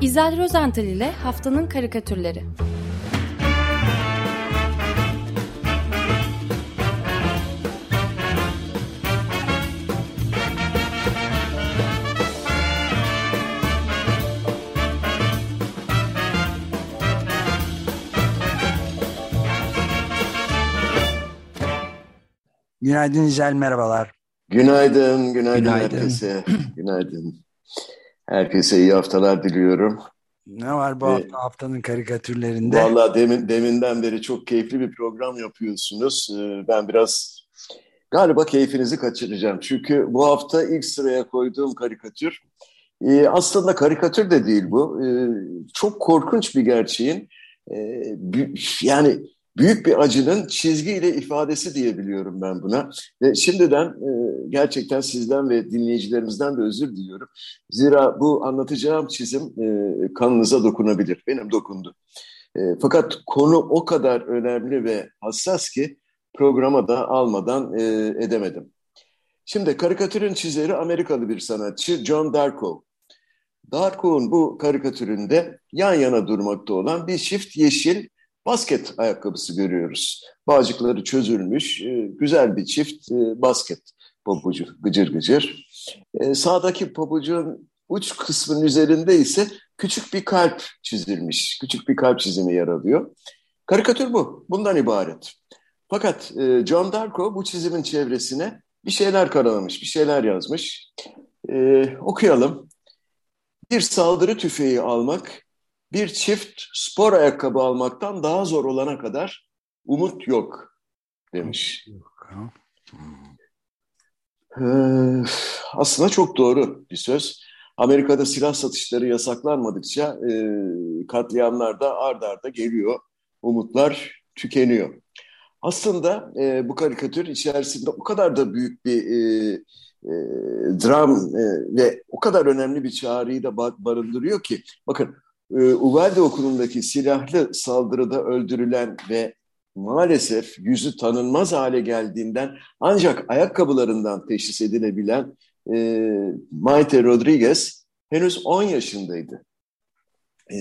İzel Rozental ile Haftanın Karikatürleri Günaydın İzel, merhabalar. Günaydın, günaydın, günaydın. herkese. günaydın. Herkese iyi haftalar diliyorum. Ne var bu hafta, haftanın karikatürlerinde? Valla demin, deminden beri çok keyifli bir program yapıyorsunuz. Ee, ben biraz galiba keyfinizi kaçıracağım. Çünkü bu hafta ilk sıraya koyduğum karikatür e, aslında karikatür de değil bu. E, çok korkunç bir gerçeğin e, yani büyük bir acının çizgiyle ifadesi diyebiliyorum ben buna. Ve şimdiden e, gerçekten sizden ve dinleyicilerimizden de özür diliyorum. Zira bu anlatacağım çizim e, kanınıza dokunabilir. Benim dokundu. E, fakat konu o kadar önemli ve hassas ki programa da almadan e, edemedim. Şimdi karikatürün çizeri Amerikalı bir sanatçı John Darko. Darko'nun bu karikatüründe yan yana durmakta olan bir çift yeşil basket ayakkabısı görüyoruz. Bağcıkları çözülmüş, e, güzel bir çift e, basket pabucu, gıcır gıcır. E, sağdaki pabucun uç kısmının üzerinde ise küçük bir kalp çizilmiş, küçük bir kalp çizimi yer alıyor. Karikatür bu, bundan ibaret. Fakat John Darko bu çizimin çevresine bir şeyler karalamış, bir şeyler yazmış. Okuyalım. Bir saldırı tüfeği almak bir çift spor ayakkabı almaktan daha zor olana kadar umut yok demiş. Ee, aslında çok doğru bir söz. Amerika'da silah satışları yasaklanmadıkça e, katliamlar da ard arda geliyor. Umutlar tükeniyor. Aslında e, bu karikatür içerisinde o kadar da büyük bir e, e, dram e, ve o kadar önemli bir çağrıyı da barındırıyor ki bakın Uvalde okulundaki silahlı saldırıda öldürülen ve maalesef yüzü tanınmaz hale geldiğinden ancak ayakkabılarından teşhis edilebilen e, Maite Rodriguez henüz 10 yaşındaydı. E,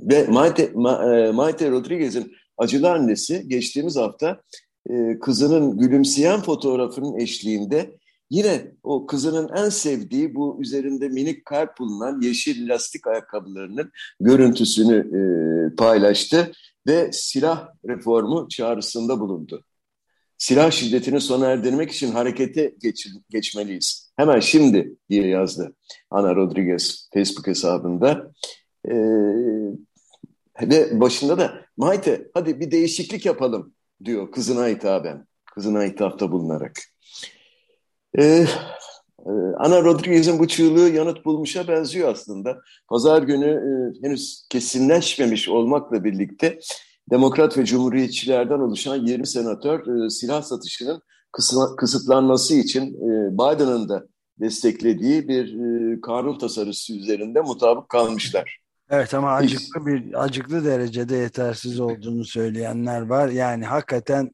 ve Maite, Ma, e, Maite Rodriguez'in acılı annesi geçtiğimiz hafta e, kızının gülümseyen fotoğrafının eşliğinde Yine o kızının en sevdiği bu üzerinde minik kalp bulunan yeşil lastik ayakkabılarının görüntüsünü e, paylaştı ve silah reformu çağrısında bulundu. Silah şiddetini sona erdirmek için harekete geç, geçmeliyiz. Hemen şimdi diye yazdı Ana Rodriguez Facebook hesabında. Ee, ve başında da Maite hadi bir değişiklik yapalım diyor kızına hitaben. Kızına hitapta bulunarak. Ee, e, Ana Rodriguez'in bu çığlığı yanıt bulmuşa benziyor aslında. Pazar günü e, henüz kesinleşmemiş olmakla birlikte Demokrat ve Cumhuriyetçilerden oluşan 20 senatör e, silah satışının kısıtlanması için e, Biden'ın da desteklediği bir e, kanun tasarısı üzerinde mutabık kalmışlar. Evet ama acıklı bir acıklı derecede yetersiz olduğunu söyleyenler var. Yani hakikaten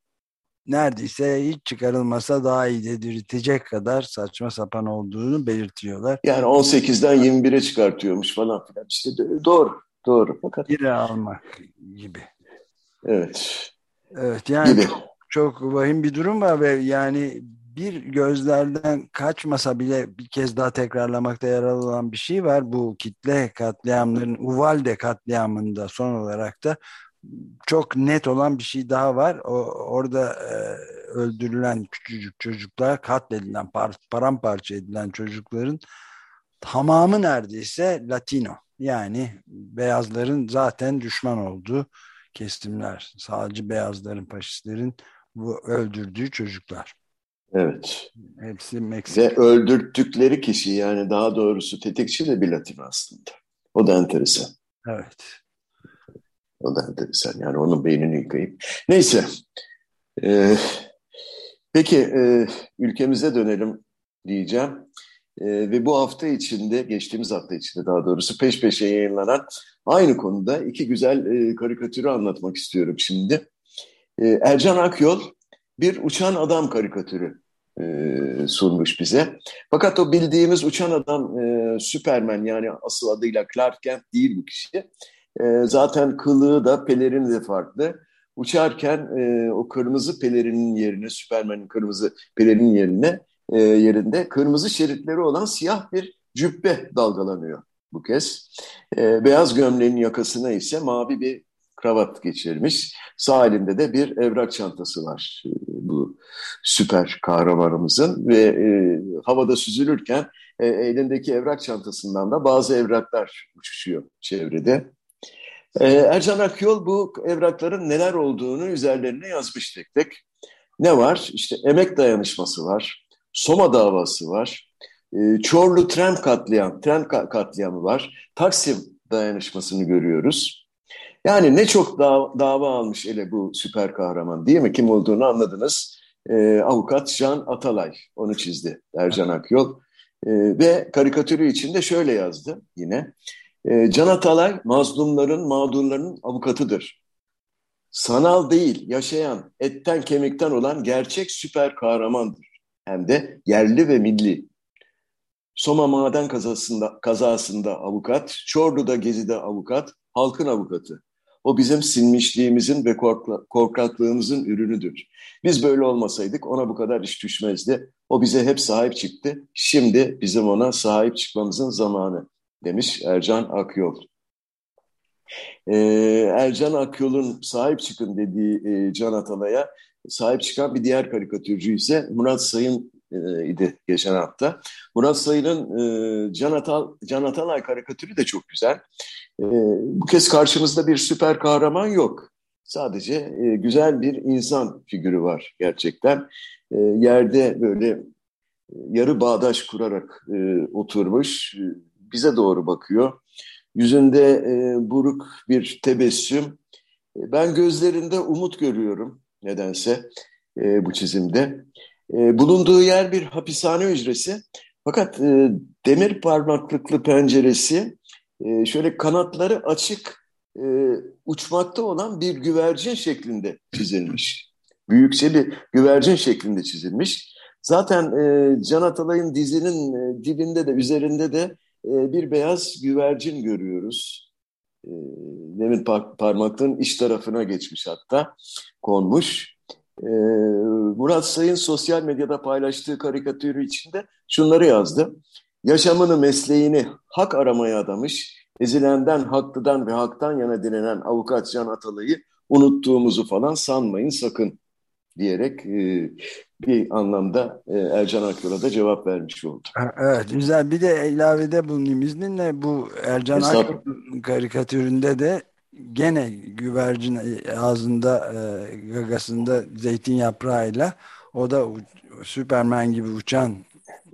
neredeyse hiç çıkarılmasa daha iyi dedirtecek kadar saçma sapan olduğunu belirtiyorlar. Yani 18'den 21'e çıkartıyormuş falan filan. İşte doğru, doğru. Fakat... Biri almak gibi. Evet. Evet yani gibi. çok, çok vahim bir durum var ve yani bir gözlerden kaçmasa bile bir kez daha tekrarlamakta yarar olan bir şey var. Bu kitle katliamların Uvalde katliamında son olarak da çok net olan bir şey daha var. O, orada e, öldürülen küçücük çocuklar, katledilen, par, paramparça edilen çocukların tamamı neredeyse Latino. Yani beyazların zaten düşman olduğu kesimler. Sadece beyazların, faşistlerin bu öldürdüğü çocuklar. Evet. Hepsi Meksika. Ve öldürttükleri kişi yani daha doğrusu tetikçi de bir Latin aslında. O da enteresan. Evet. O enteresan. Yani onun beynini yıkayıp. Neyse. Ee, peki e, ülkemize dönelim diyeceğim. E, ve bu hafta içinde, geçtiğimiz hafta içinde daha doğrusu peş peşe yayınlanan aynı konuda iki güzel e, karikatürü anlatmak istiyorum şimdi. E, Ercan Akyol bir uçan adam karikatürü e, sunmuş bize. Fakat o bildiğimiz uçan adam e, Superman yani asıl adıyla Clark Kent değil bu kişi. E, zaten kılığı da pelerini de farklı. Uçarken e, o kırmızı pelerinin yerine, Superman'in kırmızı pelerinin yerine e, yerinde kırmızı şeritleri olan siyah bir cübbe dalgalanıyor bu kez. E, beyaz gömleğin yakasına ise mavi bir kravat geçirmiş. Sağ elinde de bir evrak çantası var e, bu süper kahramanımızın ve e, havada süzülürken e, elindeki evrak çantasından da bazı evraklar uçuşuyor çevrede. E, Ercan Akyol bu evrakların neler olduğunu üzerlerine yazmış tek tek. Ne var? İşte emek dayanışması var, Soma davası var, e, Çorlu tren katliam, tren katliamı var, Taksim dayanışmasını görüyoruz. Yani ne çok dava, dava almış ele bu süper kahraman değil mi? Kim olduğunu anladınız. Ee, avukat Can Atalay onu çizdi Ercan Akyol. Ee, ve karikatürü içinde şöyle yazdı yine. Ee, Can Atalay mazlumların, mağdurların avukatıdır. Sanal değil, yaşayan, etten kemikten olan gerçek süper kahramandır. Hem de yerli ve milli. Soma maden kazasında, kazasında avukat, Çorlu'da gezide avukat, halkın avukatı. O bizim sinmişliğimizin ve korkaklığımızın ürünüdür. Biz böyle olmasaydık ona bu kadar iş düşmezdi. O bize hep sahip çıktı. Şimdi bizim ona sahip çıkmamızın zamanı demiş Ercan Akyol. Ee, Ercan Akyol'un sahip çıkın dediği e, Can Atalay'a sahip çıkan bir diğer karikatürcü ise Murat Sayın e, idi geçen hafta. Murat Sayın'ın e, Can, Atal, Can Atalay karikatürü de çok güzel. E, bu kez karşımızda bir süper kahraman yok. Sadece e, güzel bir insan figürü var gerçekten. E, yerde böyle e, yarı bağdaş kurarak e, oturmuş, e, bize doğru bakıyor. Yüzünde e, buruk bir tebessüm. E, ben gözlerinde umut görüyorum nedense e, bu çizimde. E, bulunduğu yer bir hapishane hücresi. Fakat e, demir parmaklıklı penceresi e, şöyle kanatları açık e, uçmakta olan bir güvercin şeklinde çizilmiş. Büyükçe bir güvercin şeklinde çizilmiş. Zaten e, Can Atalay'ın dizinin e, dibinde de üzerinde de e, bir beyaz güvercin görüyoruz. E, demir par parmaklığın iç tarafına geçmiş hatta konmuş. E, Murat Sayın sosyal medyada paylaştığı karikatürü içinde şunları yazdı. Yaşamını, mesleğini hak aramaya adamış, ezilenden, haklıdan ve haktan yana direnen avukat Can Atalay'ı unuttuğumuzu falan sanmayın sakın diyerek e, bir anlamda e, Ercan Akyol'a da cevap vermiş oldu. Evet güzel bir de ilavede bulunayım izninle bu Ercan Akyol karikatüründe de gene güvercin ağzında e, gagasında zeytin yaprağıyla o da Süpermen gibi uçan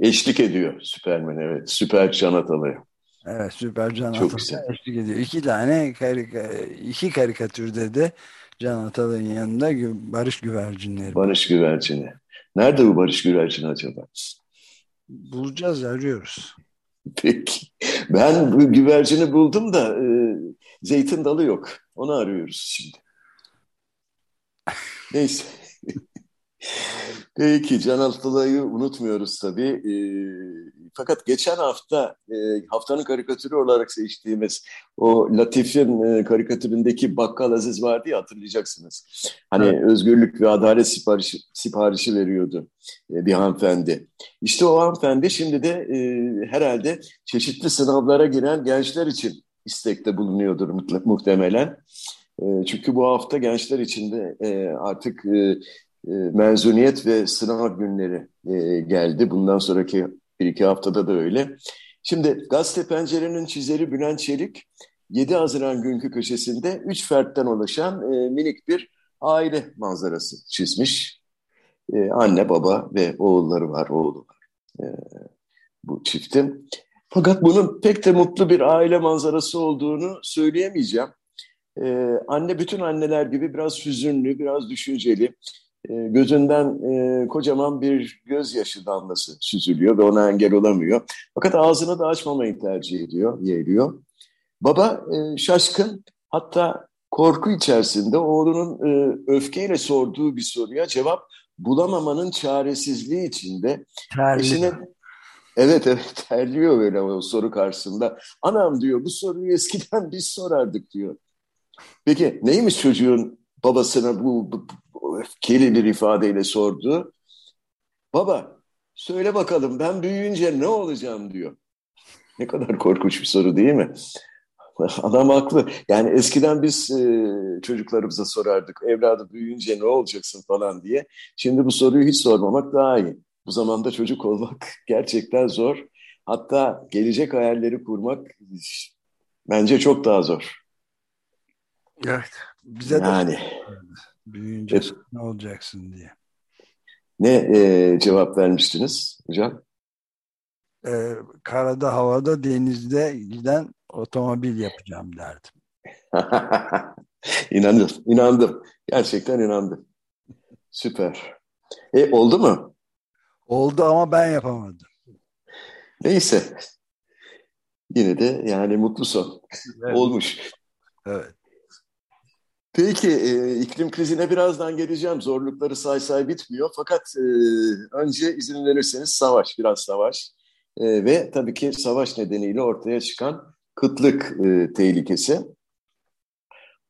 Eşlik ediyor Süpermen evet. Süper Can Atalı'ya. Evet Süper Can Çok eşlik ediyor. İki tane karika, iki karikatürde de Can Atalı'nın yanında Barış Güvercinleri. Barış Güvercini. Nerede bu Barış Güvercini acaba? Bulacağız, arıyoruz. Peki. Ben bu güvercini buldum da e, zeytin dalı yok. Onu arıyoruz şimdi. Neyse. Peki Can Altılay'ı unutmuyoruz tabii. E, fakat geçen hafta e, haftanın karikatürü olarak seçtiğimiz o Latif'in e, karikatüründeki Bakkal Aziz vardı ya hatırlayacaksınız. Hani evet. özgürlük ve adalet siparişi, siparişi veriyordu e, bir hanımefendi. İşte o hanımefendi şimdi de e, herhalde çeşitli sınavlara giren gençler için istekte bulunuyordur muhtemelen. E, çünkü bu hafta gençler için de e, artık e, e, mezuniyet ve sınav günleri e, geldi. Bundan sonraki bir iki haftada da öyle. Şimdi Gazete Pencere'nin çizeri Bülent Çelik 7 Haziran günkü köşesinde 3 fertten oluşan e, minik bir aile manzarası çizmiş. E, anne, baba ve oğulları var, oğlu var e, bu çiftin. Fakat bunun pek de mutlu bir aile manzarası olduğunu söyleyemeyeceğim. Ee, anne bütün anneler gibi biraz hüzünlü, biraz düşünceli. E, gözünden e, kocaman bir gözyaşı damlası süzülüyor ve ona engel olamıyor. Fakat ağzını da açmamayı tercih ediyor, yeğliyor. Baba e, şaşkın hatta korku içerisinde oğlunun e, öfkeyle sorduğu bir soruya cevap bulamamanın çaresizliği içinde Terli. eşine Evet evet terliyor böyle o soru karşısında. Anam diyor bu soruyu eskiden biz sorardık diyor. Peki neymiş çocuğun babasına bu, bu, bu öfkeli bir ifadeyle sordu? Baba söyle bakalım ben büyüyünce ne olacağım diyor. Ne kadar korkunç bir soru değil mi? Adam haklı. Yani eskiden biz e, çocuklarımıza sorardık. Evladım büyüyünce ne olacaksın falan diye. Şimdi bu soruyu hiç sormamak daha iyi. Bu zamanda çocuk olmak gerçekten zor. Hatta gelecek hayalleri kurmak bence çok daha zor. Evet. Bize yani, de büyüyünce evet. ne olacaksın diye. Ne e, cevap vermiştiniz hocam? Ee, karada, havada, denizde giden otomobil yapacağım derdim. inandım, inandım. Gerçekten inandım. Süper. E oldu mu? Oldu ama ben yapamadım. Neyse. Yine de yani mutlu son. Evet. Olmuş. Evet. Peki e, iklim krizine birazdan geleceğim. Zorlukları say say bitmiyor. Fakat e, önce izin verirseniz savaş, biraz savaş. E, ve tabii ki savaş nedeniyle ortaya çıkan kıtlık e, tehlikesi.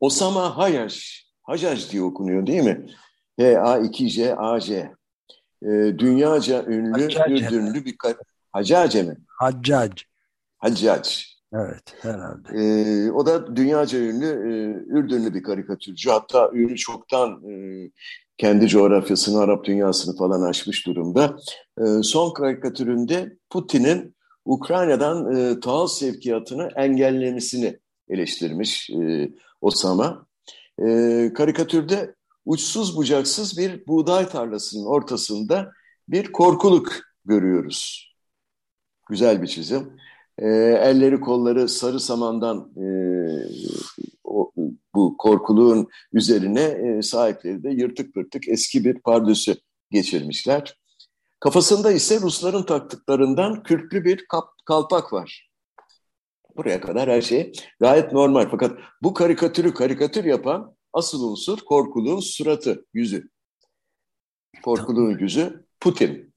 Osama Hayaj, Hajaj diye okunuyor değil mi? H-A-2-J-A-J. E, dünyaca ünlü, Haccace. Ürdünlü bir... Haccace mi? Haccac. Haccac. Evet herhalde. E, o da dünyaca ünlü e, Ürdünlü bir karikatürcü. Hatta ünlü çoktan e, kendi coğrafyasını, Arap dünyasını falan aşmış durumda. E, son karikatüründe Putin'in Ukrayna'dan e, tahıl sevkiyatını engellemesini eleştirmiş e, Osama. E, karikatürde uçsuz bucaksız bir buğday tarlasının ortasında bir korkuluk görüyoruz. Güzel bir çizim. E, elleri kolları sarı samandan e, o, bu korkuluğun üzerine e, sahipleri de yırtık pırtık eski bir pardösü geçirmişler. Kafasında ise Rusların taktıklarından kürklü bir kap, kalpak var. Buraya kadar her şey gayet normal. Fakat bu karikatürü karikatür yapan asıl unsur korkuluğun suratı, yüzü. Korkuluğun yüzü Putin.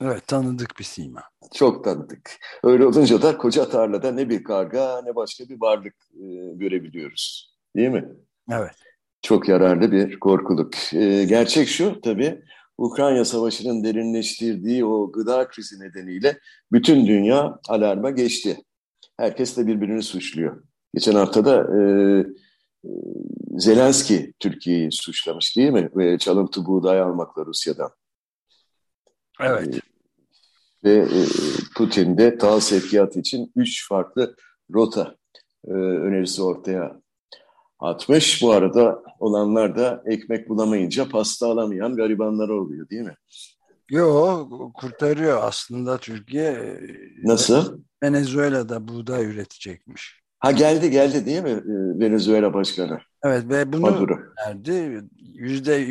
Evet tanıdık bir sima. Çok tanıdık. Öyle olunca da koca tarlada ne bir karga ne başka bir varlık e, görebiliyoruz. Değil mi? Evet. Çok yararlı bir korkuluk. E, gerçek şu tabii Ukrayna Savaşı'nın derinleştirdiği o gıda krizi nedeniyle bütün dünya alarma geçti. Herkes de birbirini suçluyor. Geçen hafta da e, e, Zelenski Türkiye'yi suçlamış değil mi? Ve çalıntı buğday almakla Rusya'dan. Evet. E, ve e, Putin de tahıl sevkiyatı için üç farklı rota e, önerisi ortaya atmış. Bu arada olanlar da ekmek bulamayınca pasta alamayan garibanlar oluyor değil mi? Yok kurtarıyor aslında Türkiye. Nasıl? Venezuela'da buğday üretecekmiş. Ha geldi geldi değil mi e, Venezuela Başkanı? Evet ve bunu verdi. Yüzde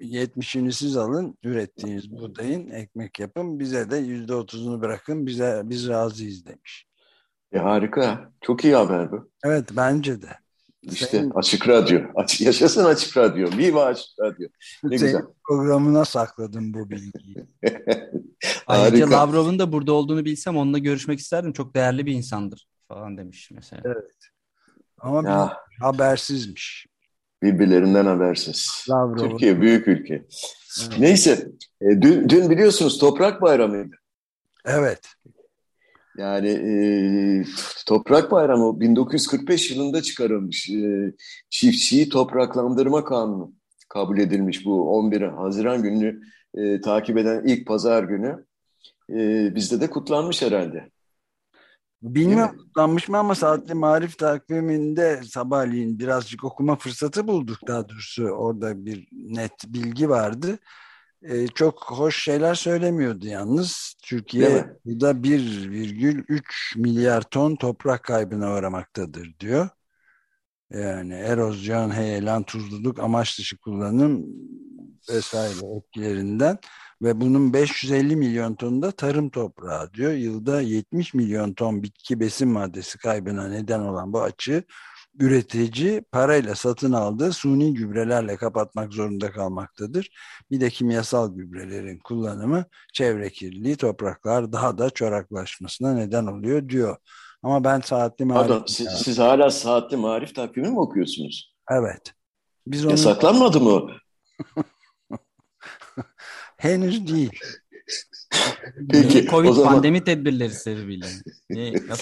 yetmişini siz alın ürettiğiniz buğdayın ekmek yapın bize de yüzde otuzunu bırakın bize biz razıyız demiş. E, harika. Çok iyi haber bu. Evet bence de. İşte Senin, Açık Radyo. Aç, yaşasın Açık Radyo. Viva Açık Radyo. Ne Senin güzel. programına sakladım bu bilgiyi. Ayrıca Lavrov'un da burada olduğunu bilsem onunla görüşmek isterdim. Çok değerli bir insandır falan demiş mesela. Evet. Ama ya. habersizmiş. Birbirlerinden habersiz. Lavrov. Türkiye büyük ülke. Evet. Neyse. E, dün, dün biliyorsunuz Toprak Bayramı'ydı. Evet. Yani e, Toprak Bayramı 1945 yılında çıkarılmış. E, çiftçiyi topraklandırma kanunu kabul edilmiş bu 11 Haziran gününü e, takip eden ilk pazar günü. E, bizde de kutlanmış herhalde. Bilmiyorum kutlanmış mı ama saatli marif takviminde sabahleyin birazcık okuma fırsatı bulduk daha doğrusu. Orada bir net bilgi vardı e, çok hoş şeyler söylemiyordu yalnız. Türkiye burada 1,3 milyar ton toprak kaybına uğramaktadır diyor. Yani erozyon, heyelan, tuzluluk, amaç dışı kullanım vesaire etkilerinden ve bunun 550 milyon tonu da tarım toprağı diyor. Yılda 70 milyon ton bitki besin maddesi kaybına neden olan bu açığı üretici parayla satın aldığı suni gübrelerle kapatmak zorunda kalmaktadır. Bir de kimyasal gübrelerin kullanımı çevre kirliliği topraklar daha da çoraklaşmasına neden oluyor diyor. Ama ben saatli marif... Pardon siz, siz hala saatli marif takvimi mi okuyorsunuz? Evet. Biz onu... Yasaklanmadı mı? Henüz değil. Peki, Covid zaman... pandemi tedbirleri sebebiyle.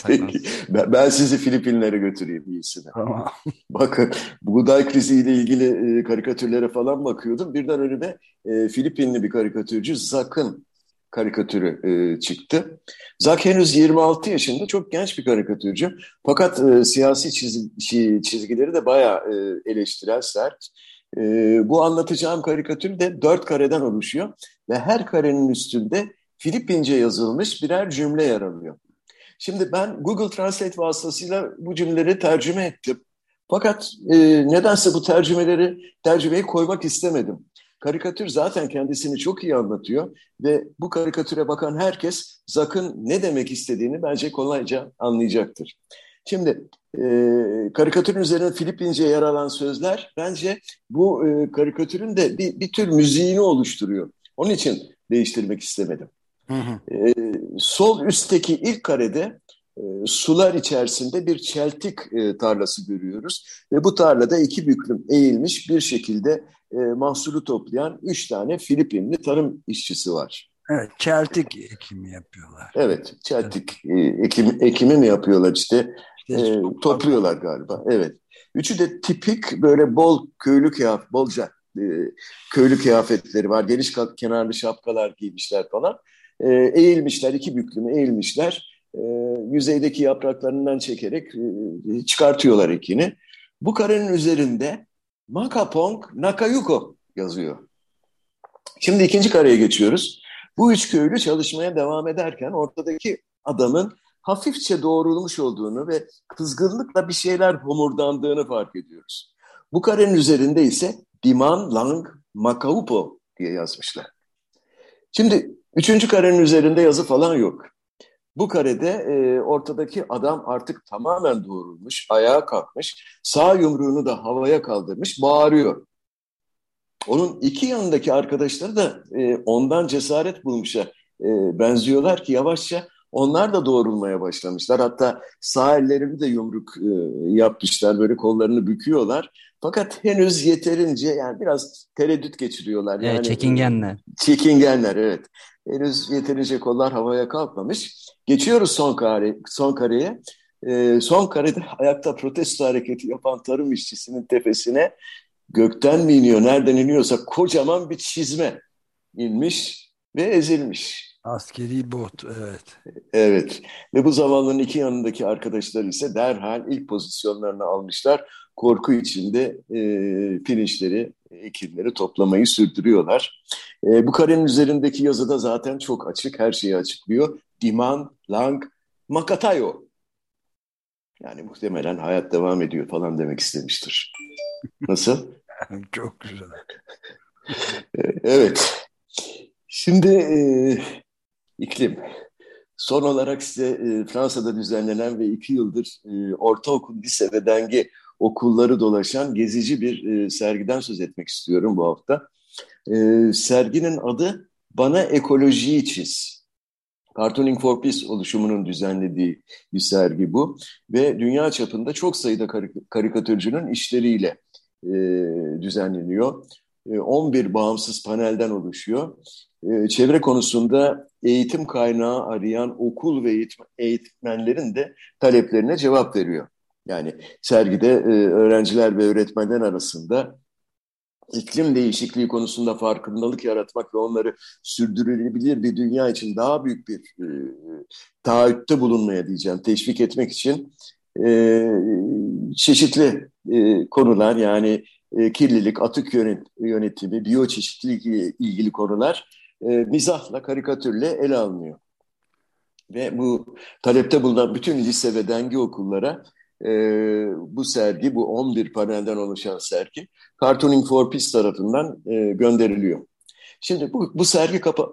Peki, ben, ben sizi Filipinlere götüreyim iyisine. Tamam. Bakın buğday kriziyle ilgili e, karikatürlere falan bakıyordum. Birden önüme e, Filipinli bir karikatürcü Zak'ın karikatürü e, çıktı. Zak henüz 26 yaşında çok genç bir karikatürcü. Fakat e, siyasi çiz, çizgileri de bayağı e, eleştirel, sert. E, bu anlatacağım karikatür de dört kareden oluşuyor ve her karenin üstünde Filipince yazılmış birer cümle yer alıyor. Şimdi ben Google Translate vasıtasıyla bu cümleleri tercüme ettim. Fakat e, nedense bu tercümeleri tercümeyi koymak istemedim. Karikatür zaten kendisini çok iyi anlatıyor ve bu karikatüre bakan herkes Zak'ın ne demek istediğini bence kolayca anlayacaktır. Şimdi e, karikatürün üzerine Filipince yer alan sözler bence bu e, karikatürün de bir, bir tür müziğini oluşturuyor. Onun için değiştirmek istemedim. Hı hı. E, sol üstteki ilk karede e, sular içerisinde bir çeltik e, tarlası görüyoruz. Ve bu tarlada iki büklüm eğilmiş bir şekilde e, mahsulü toplayan üç tane Filipinli tarım işçisi var. Evet, çeltik ekimi yapıyorlar. Evet, çeltik evet. ekim, ekimi mi yapıyorlar işte, işte e, topluyorlar galiba. Evet. Üçü de tipik böyle bol köylü kıyafet, bolca e, köylü kıyafetleri var. Geniş kenarlı şapkalar giymişler falan. E, eğilmişler, iki büklümü eğilmişler. E, yüzeydeki yapraklarından çekerek e, çıkartıyorlar ekini. Bu karenin üzerinde Makapong Nakayuko yazıyor. Şimdi ikinci kareye geçiyoruz. Bu üç köylü çalışmaya devam ederken ortadaki adamın hafifçe doğrulmuş olduğunu ve kızgınlıkla bir şeyler homurdandığını fark ediyoruz. Bu karenin üzerinde ise Diman Lang Makaupo diye yazmışlar. Şimdi üçüncü karenin üzerinde yazı falan yok. Bu karede e, ortadaki adam artık tamamen doğrulmuş, ayağa kalkmış, sağ yumruğunu da havaya kaldırmış, bağırıyor. Onun iki yanındaki arkadaşları da e, ondan cesaret bulmuşa e, benziyorlar ki yavaşça onlar da doğrulmaya başlamışlar. Hatta sağ ellerini de yumruk e, yapmışlar, böyle kollarını büküyorlar. Fakat henüz yeterince yani biraz tereddüt geçiriyorlar. Yani, evet, çekingenler. Çekingenler evet. Henüz yeterince kollar havaya kalkmamış. Geçiyoruz son kare, son kareye. E, son karede ayakta protesto hareketi yapan tarım işçisinin tepesine gökten mi iniyor, nereden iniyorsa kocaman bir çizme inmiş ve ezilmiş. Askeri bot, evet. Evet ve bu zavallının iki yanındaki arkadaşlar ise derhal ilk pozisyonlarını almışlar. Korku içinde e, pirinçleri, ekinleri toplamayı sürdürüyorlar. E, bu karenin üzerindeki yazıda zaten çok açık, her şeyi açıklıyor. Diman, Lang, Makatayo. Yani muhtemelen hayat devam ediyor falan demek istemiştir. Nasıl? Çok güzel. evet. Şimdi e, iklim. Son olarak size e, Fransa'da düzenlenen ve iki yıldır e, ortaokul, lise ve denge okulları dolaşan gezici bir e, sergiden söz etmek istiyorum bu hafta. E, serginin adı Bana Ekolojiyi Çiz. Cartooning for Peace oluşumunun düzenlediği bir sergi bu. Ve dünya çapında çok sayıda karik karikatürcünün işleriyle e, düzenleniyor. E, 11 bağımsız panelden oluşuyor. E, çevre konusunda eğitim kaynağı arayan okul ve eğitim, eğitmenlerin de taleplerine cevap veriyor. Yani sergide e, öğrenciler ve öğretmenler arasında iklim değişikliği konusunda farkındalık yaratmak ve onları sürdürülebilir bir dünya için daha büyük bir e, taahhütte bulunmaya diyeceğim, teşvik etmek için e, çeşitli e, konular yani e, kirlilik, atık yönet, yönetimi, biyoçeşitlilikle ilgili konular e, mizahla, karikatürle ele alınıyor. Ve bu talepte bulunan bütün lise ve denge okullara e, bu sergi, bu 11 panelden oluşan sergi Cartooning for Peace tarafından e, gönderiliyor. Şimdi bu, bu sergi kapa,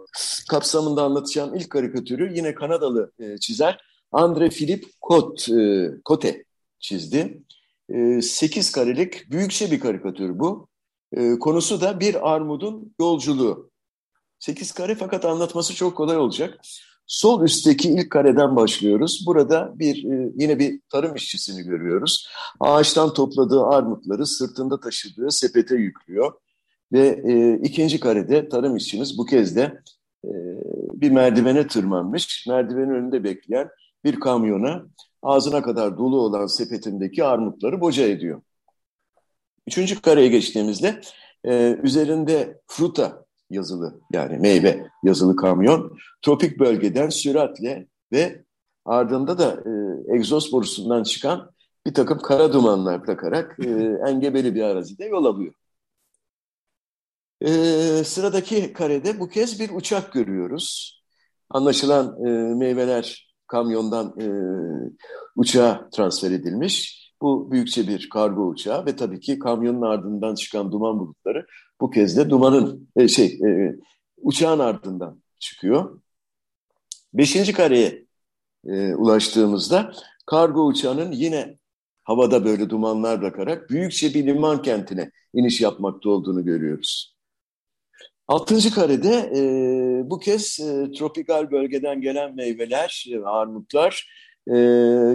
kapsamında anlatacağım ilk karikatürü yine Kanadalı e, çizer Andre Philip Cote, e, Cote çizdi. E, 8 karelik büyükçe bir karikatür bu. E, konusu da bir armudun yolculuğu. 8 kare fakat anlatması çok kolay olacak. Sol üstteki ilk kareden başlıyoruz. Burada bir e, yine bir tarım işçisini görüyoruz. Ağaçtan topladığı armutları sırtında taşıdığı sepete yüklüyor. Ve e, ikinci karede tarım işçimiz bu kez de e, bir merdivene tırmanmış. Merdivenin önünde bekleyen bir kamyona ağzına kadar dolu olan sepetindeki armutları boca ediyor. Üçüncü kareye geçtiğimizde e, üzerinde fruta yazılı yani meyve yazılı kamyon tropik bölgeden süratle ve ardında da e, egzoz borusundan çıkan bir takım kara dumanlar takarak e, engebeli bir arazide yol alıyor. E, sıradaki karede bu kez bir uçak görüyoruz. Anlaşılan e, meyveler kamyondan e, uçağa transfer edilmiş. Bu büyükçe bir kargo uçağı ve tabii ki kamyonun ardından çıkan duman bulutları bu kez de dumanın e, şey e, uçağın ardından çıkıyor. Beşinci kareye e, ulaştığımızda kargo uçağının yine havada böyle dumanlar bırakarak büyükçe bir liman kentine iniş yapmakta olduğunu görüyoruz. Altıncı karede e, bu kez e, tropikal bölgeden gelen meyveler, e, armutlar e,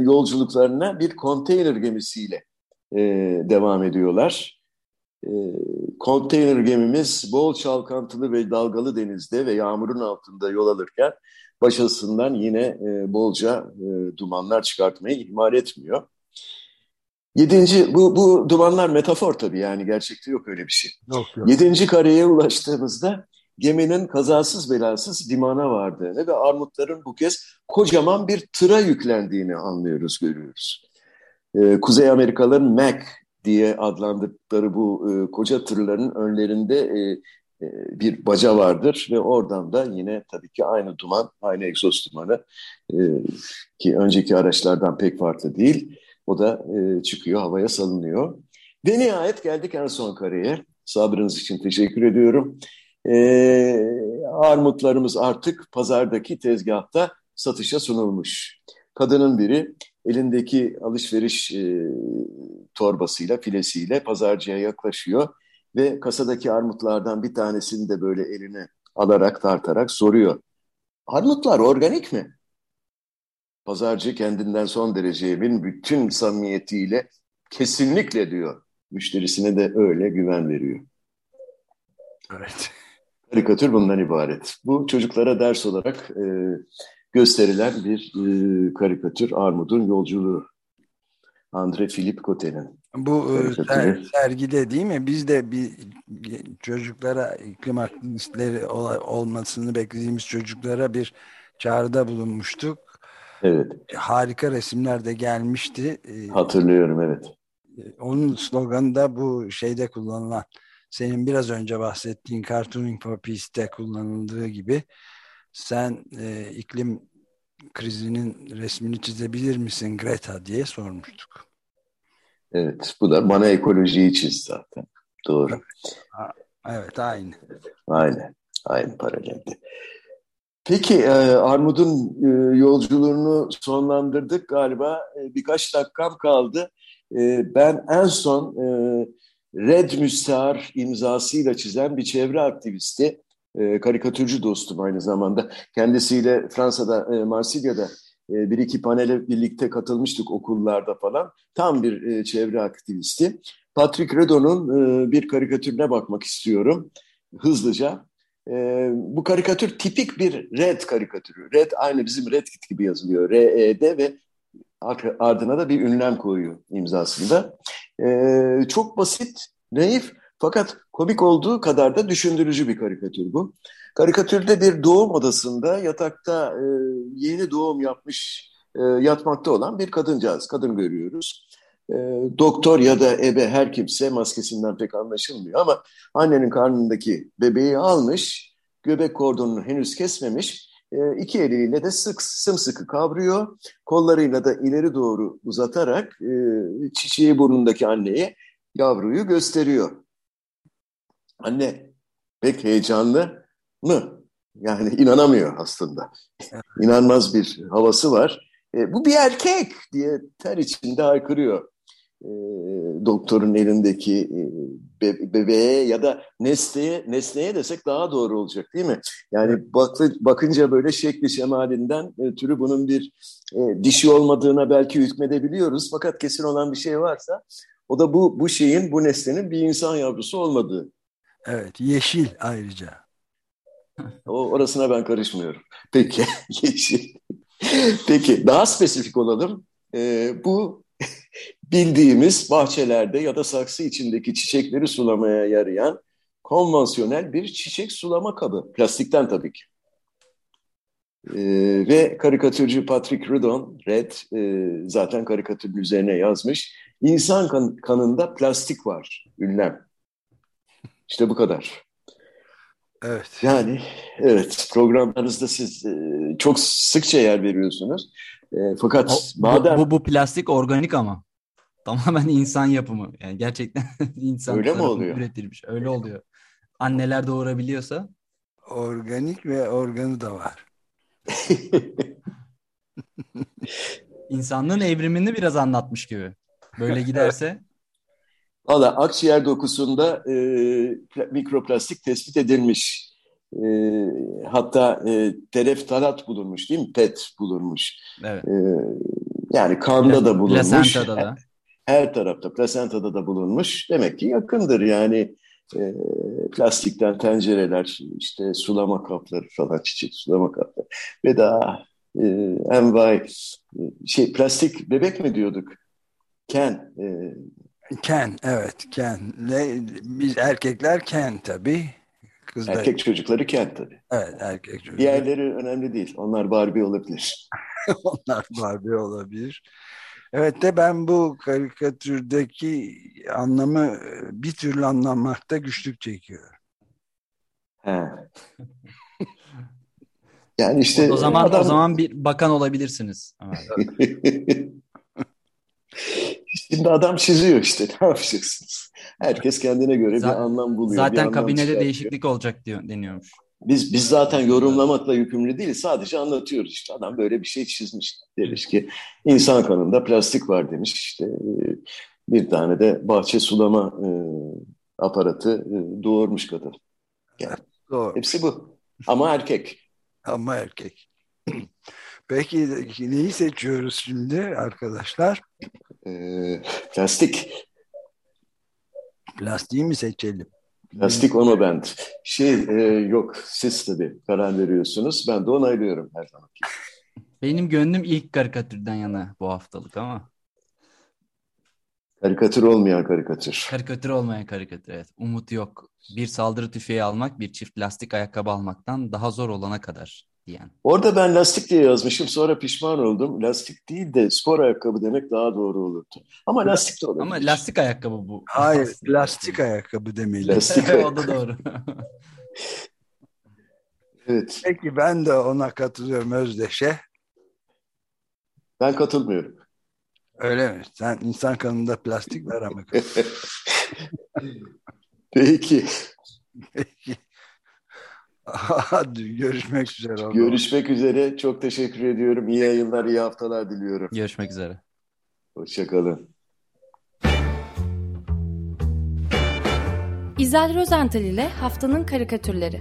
yolculuklarına bir konteyner gemisiyle e, devam ediyorlar. E, konteyner gemimiz bol çalkantılı ve dalgalı denizde ve yağmurun altında yol alırken başasından yine e, bolca e, dumanlar çıkartmayı ihmal etmiyor. Yedinci, bu, bu dumanlar metafor tabii yani gerçekte yok öyle bir şey. Yok, yok. Yedinci kareye ulaştığımızda geminin kazasız belasız limana vardığını ve armutların bu kez kocaman bir tıra yüklendiğini anlıyoruz, görüyoruz. Ee, Kuzey Amerikalıların Mac diye adlandırdıkları bu e, koca tırların önlerinde e, e, bir baca vardır ve oradan da yine tabii ki aynı duman, aynı egzoz dumanı e, ki önceki araçlardan pek farklı değil o da e, çıkıyor, havaya salınıyor. Ve nihayet geldik en son kareye. Sabrınız için teşekkür ediyorum. E, armutlarımız artık pazardaki tezgahta satışa sunulmuş. Kadının biri elindeki alışveriş e, torbasıyla, filesiyle pazarcıya yaklaşıyor ve kasadaki armutlardan bir tanesini de böyle eline alarak tartarak soruyor. Armutlar organik mi? Pazarcı kendinden son derece emin bütün samimiyetiyle kesinlikle diyor. Müşterisine de öyle güven veriyor. Evet. Karikatür bundan ibaret. Bu çocuklara ders olarak e, gösterilen bir e, karikatür Armud'un yolculuğu. Andre Philip Cote'nin. Bu e, ser, sergide değil mi? Biz de bir çocuklara iklim aktivistleri olmasını beklediğimiz çocuklara bir çağrıda bulunmuştuk. Evet. E, harika resimler de gelmişti. E, Hatırlıyorum evet. Onun sloganı da bu şeyde kullanılan senin biraz önce bahsettiğin Cartooning for Peace'te kullanıldığı gibi sen e, iklim krizinin resmini çizebilir misin Greta diye sormuştuk. Evet bu da bana ekolojiyi çiz zaten. Doğru. Evet, evet aynı. Aynı. Aynı paralelde. Peki e, Armud'un e, yolculuğunu sonlandırdık galiba. E, birkaç dakikam kaldı. E, ben en son e, Red Müstahar imzasıyla çizen bir çevre aktivisti, e, karikatürcü dostum aynı zamanda. Kendisiyle Fransa'da, e, Marsilya'da e, bir iki panele birlikte katılmıştık okullarda falan. Tam bir e, çevre aktivisti. Patrick Redon'un e, bir karikatürüne bakmak istiyorum hızlıca. E, bu karikatür tipik bir red karikatürü. Red aynı bizim red kit gibi yazılıyor. R-E-D ve ardına da bir ünlem koyuyor imzasında. E, çok basit, naif fakat komik olduğu kadar da düşündürücü bir karikatür bu. Karikatürde bir doğum odasında yatakta e, yeni doğum yapmış e, yatmakta olan bir kadıncağız, kadın görüyoruz. E, doktor ya da ebe her kimse maskesinden pek anlaşılmıyor ama annenin karnındaki bebeği almış, göbek kordonunu henüz kesmemiş, e, iki eliyle de sık sımsıkı kavrıyor, kollarıyla da ileri doğru uzatarak e, çiçeği burnundaki anneye yavruyu gösteriyor. Anne pek heyecanlı mı? Yani inanamıyor aslında. İnanmaz bir havası var. E, bu bir erkek diye ter içinde haykırıyor. E, doktorun elindeki e, be, bebeğe ya da nesneye, nesneye desek daha doğru olacak değil mi? Yani bak, bakınca böyle şekli şemalinden e, türü bunun bir e, dişi olmadığına belki hükmedebiliyoruz. Fakat kesin olan bir şey varsa o da bu, bu şeyin, bu nesnenin bir insan yavrusu olmadığı. Evet, yeşil ayrıca. O, orasına ben karışmıyorum. Peki, yeşil. Peki, daha spesifik olalım. Ee, bu bildiğimiz bahçelerde ya da saksı içindeki çiçekleri sulamaya yarayan konvansiyonel bir çiçek sulama kabı. Plastikten tabii ki. Ee, ve karikatürcü Patrick Rudon, Red, e, zaten karikatürün üzerine yazmış. İnsan kan kanında plastik var, ünlem. İşte bu kadar. Evet. Yani evet programlarınızda siz e, çok sıkça yer veriyorsunuz. E, fakat o, madem... Bu, bu, bu plastik organik ama. Tamamen insan yapımı. Yani gerçekten insan Öyle mi oluyor? üretilmiş. Öyle oluyor. Anneler doğurabiliyorsa. Organik ve organı da var. İnsanlığın evrimini biraz anlatmış gibi. Böyle giderse. Valla akciğer dokusunda e, mikroplastik tespit edilmiş. E, hatta e, tereftalat bulunmuş değil mi? PET bulunmuş. Evet. E, yani kanda da bulunmuş. Plasentada da. Her, tarafta, plasentada da bulunmuş. Demek ki yakındır yani e, plastikten tencereler, işte sulama kapları falan, çiçek sulama kapları ve daha e, envai şey plastik bebek mi diyorduk? Ken. E, Ken, evet Ken. Ne, biz erkekler Ken tabii. Kızlar... Erkek çocukları Ken tabii. Evet erkek çocukları. Diğerleri önemli değil. Onlar Barbie olabilir. Onlar Barbie olabilir. Evet de ben bu karikatürdeki anlamı bir türlü anlamakta güçlük çekiyorum. He. yani işte o zaman adam... o zaman bir bakan olabilirsiniz. Şimdi adam çiziyor işte ne yapacaksınız? Herkes kendine göre zaten, bir anlam buluyor. Zaten anlam kabinede çıkartıyor. değişiklik olacak diyor deniyormuş. Biz biz zaten yorumlamakla yükümlü değiliz. Sadece anlatıyoruz işte. Adam böyle bir şey çizmiş. Demiş ki insan kanında plastik var demiş. İşte e, bir tane de bahçe sulama e, aparatı e, doğurmuş kadın. Yani, Doğru. Hepsi bu. Ama erkek. Ama erkek. Peki neyi seçiyoruz şimdi arkadaşlar? Ee, plastik. Plastiği mi seçelim? Plastik onu ben. Şey e, yok siz tabii karar veriyorsunuz. Ben de onaylıyorum her zaman. Benim gönlüm ilk karikatürden yana bu haftalık ama. Karikatür olmayan karikatür. Karikatür olmayan karikatür evet. Umut yok. Bir saldırı tüfeği almak bir çift lastik ayakkabı almaktan daha zor olana kadar diyen. Orada ben lastik diye yazmışım sonra pişman oldum. Lastik değil de spor ayakkabı demek daha doğru olurdu. Ama lastik de olabilir. Ama lastik ayakkabı bu. Hayır lastik ayakkabı demeli. Lastik o da doğru. evet. Peki ben de ona katılıyorum Özdeş'e. Ben katılmıyorum. Öyle mi? Sen insan kanında plastik var ama. Peki. Peki. Hadi görüşmek üzere. Görüşmek üzere. Çok teşekkür ediyorum. İyi yayınlar, iyi haftalar diliyorum. Görüşmek üzere. Hoşçakalın. İzel Rozental ile Haftanın Karikatürleri.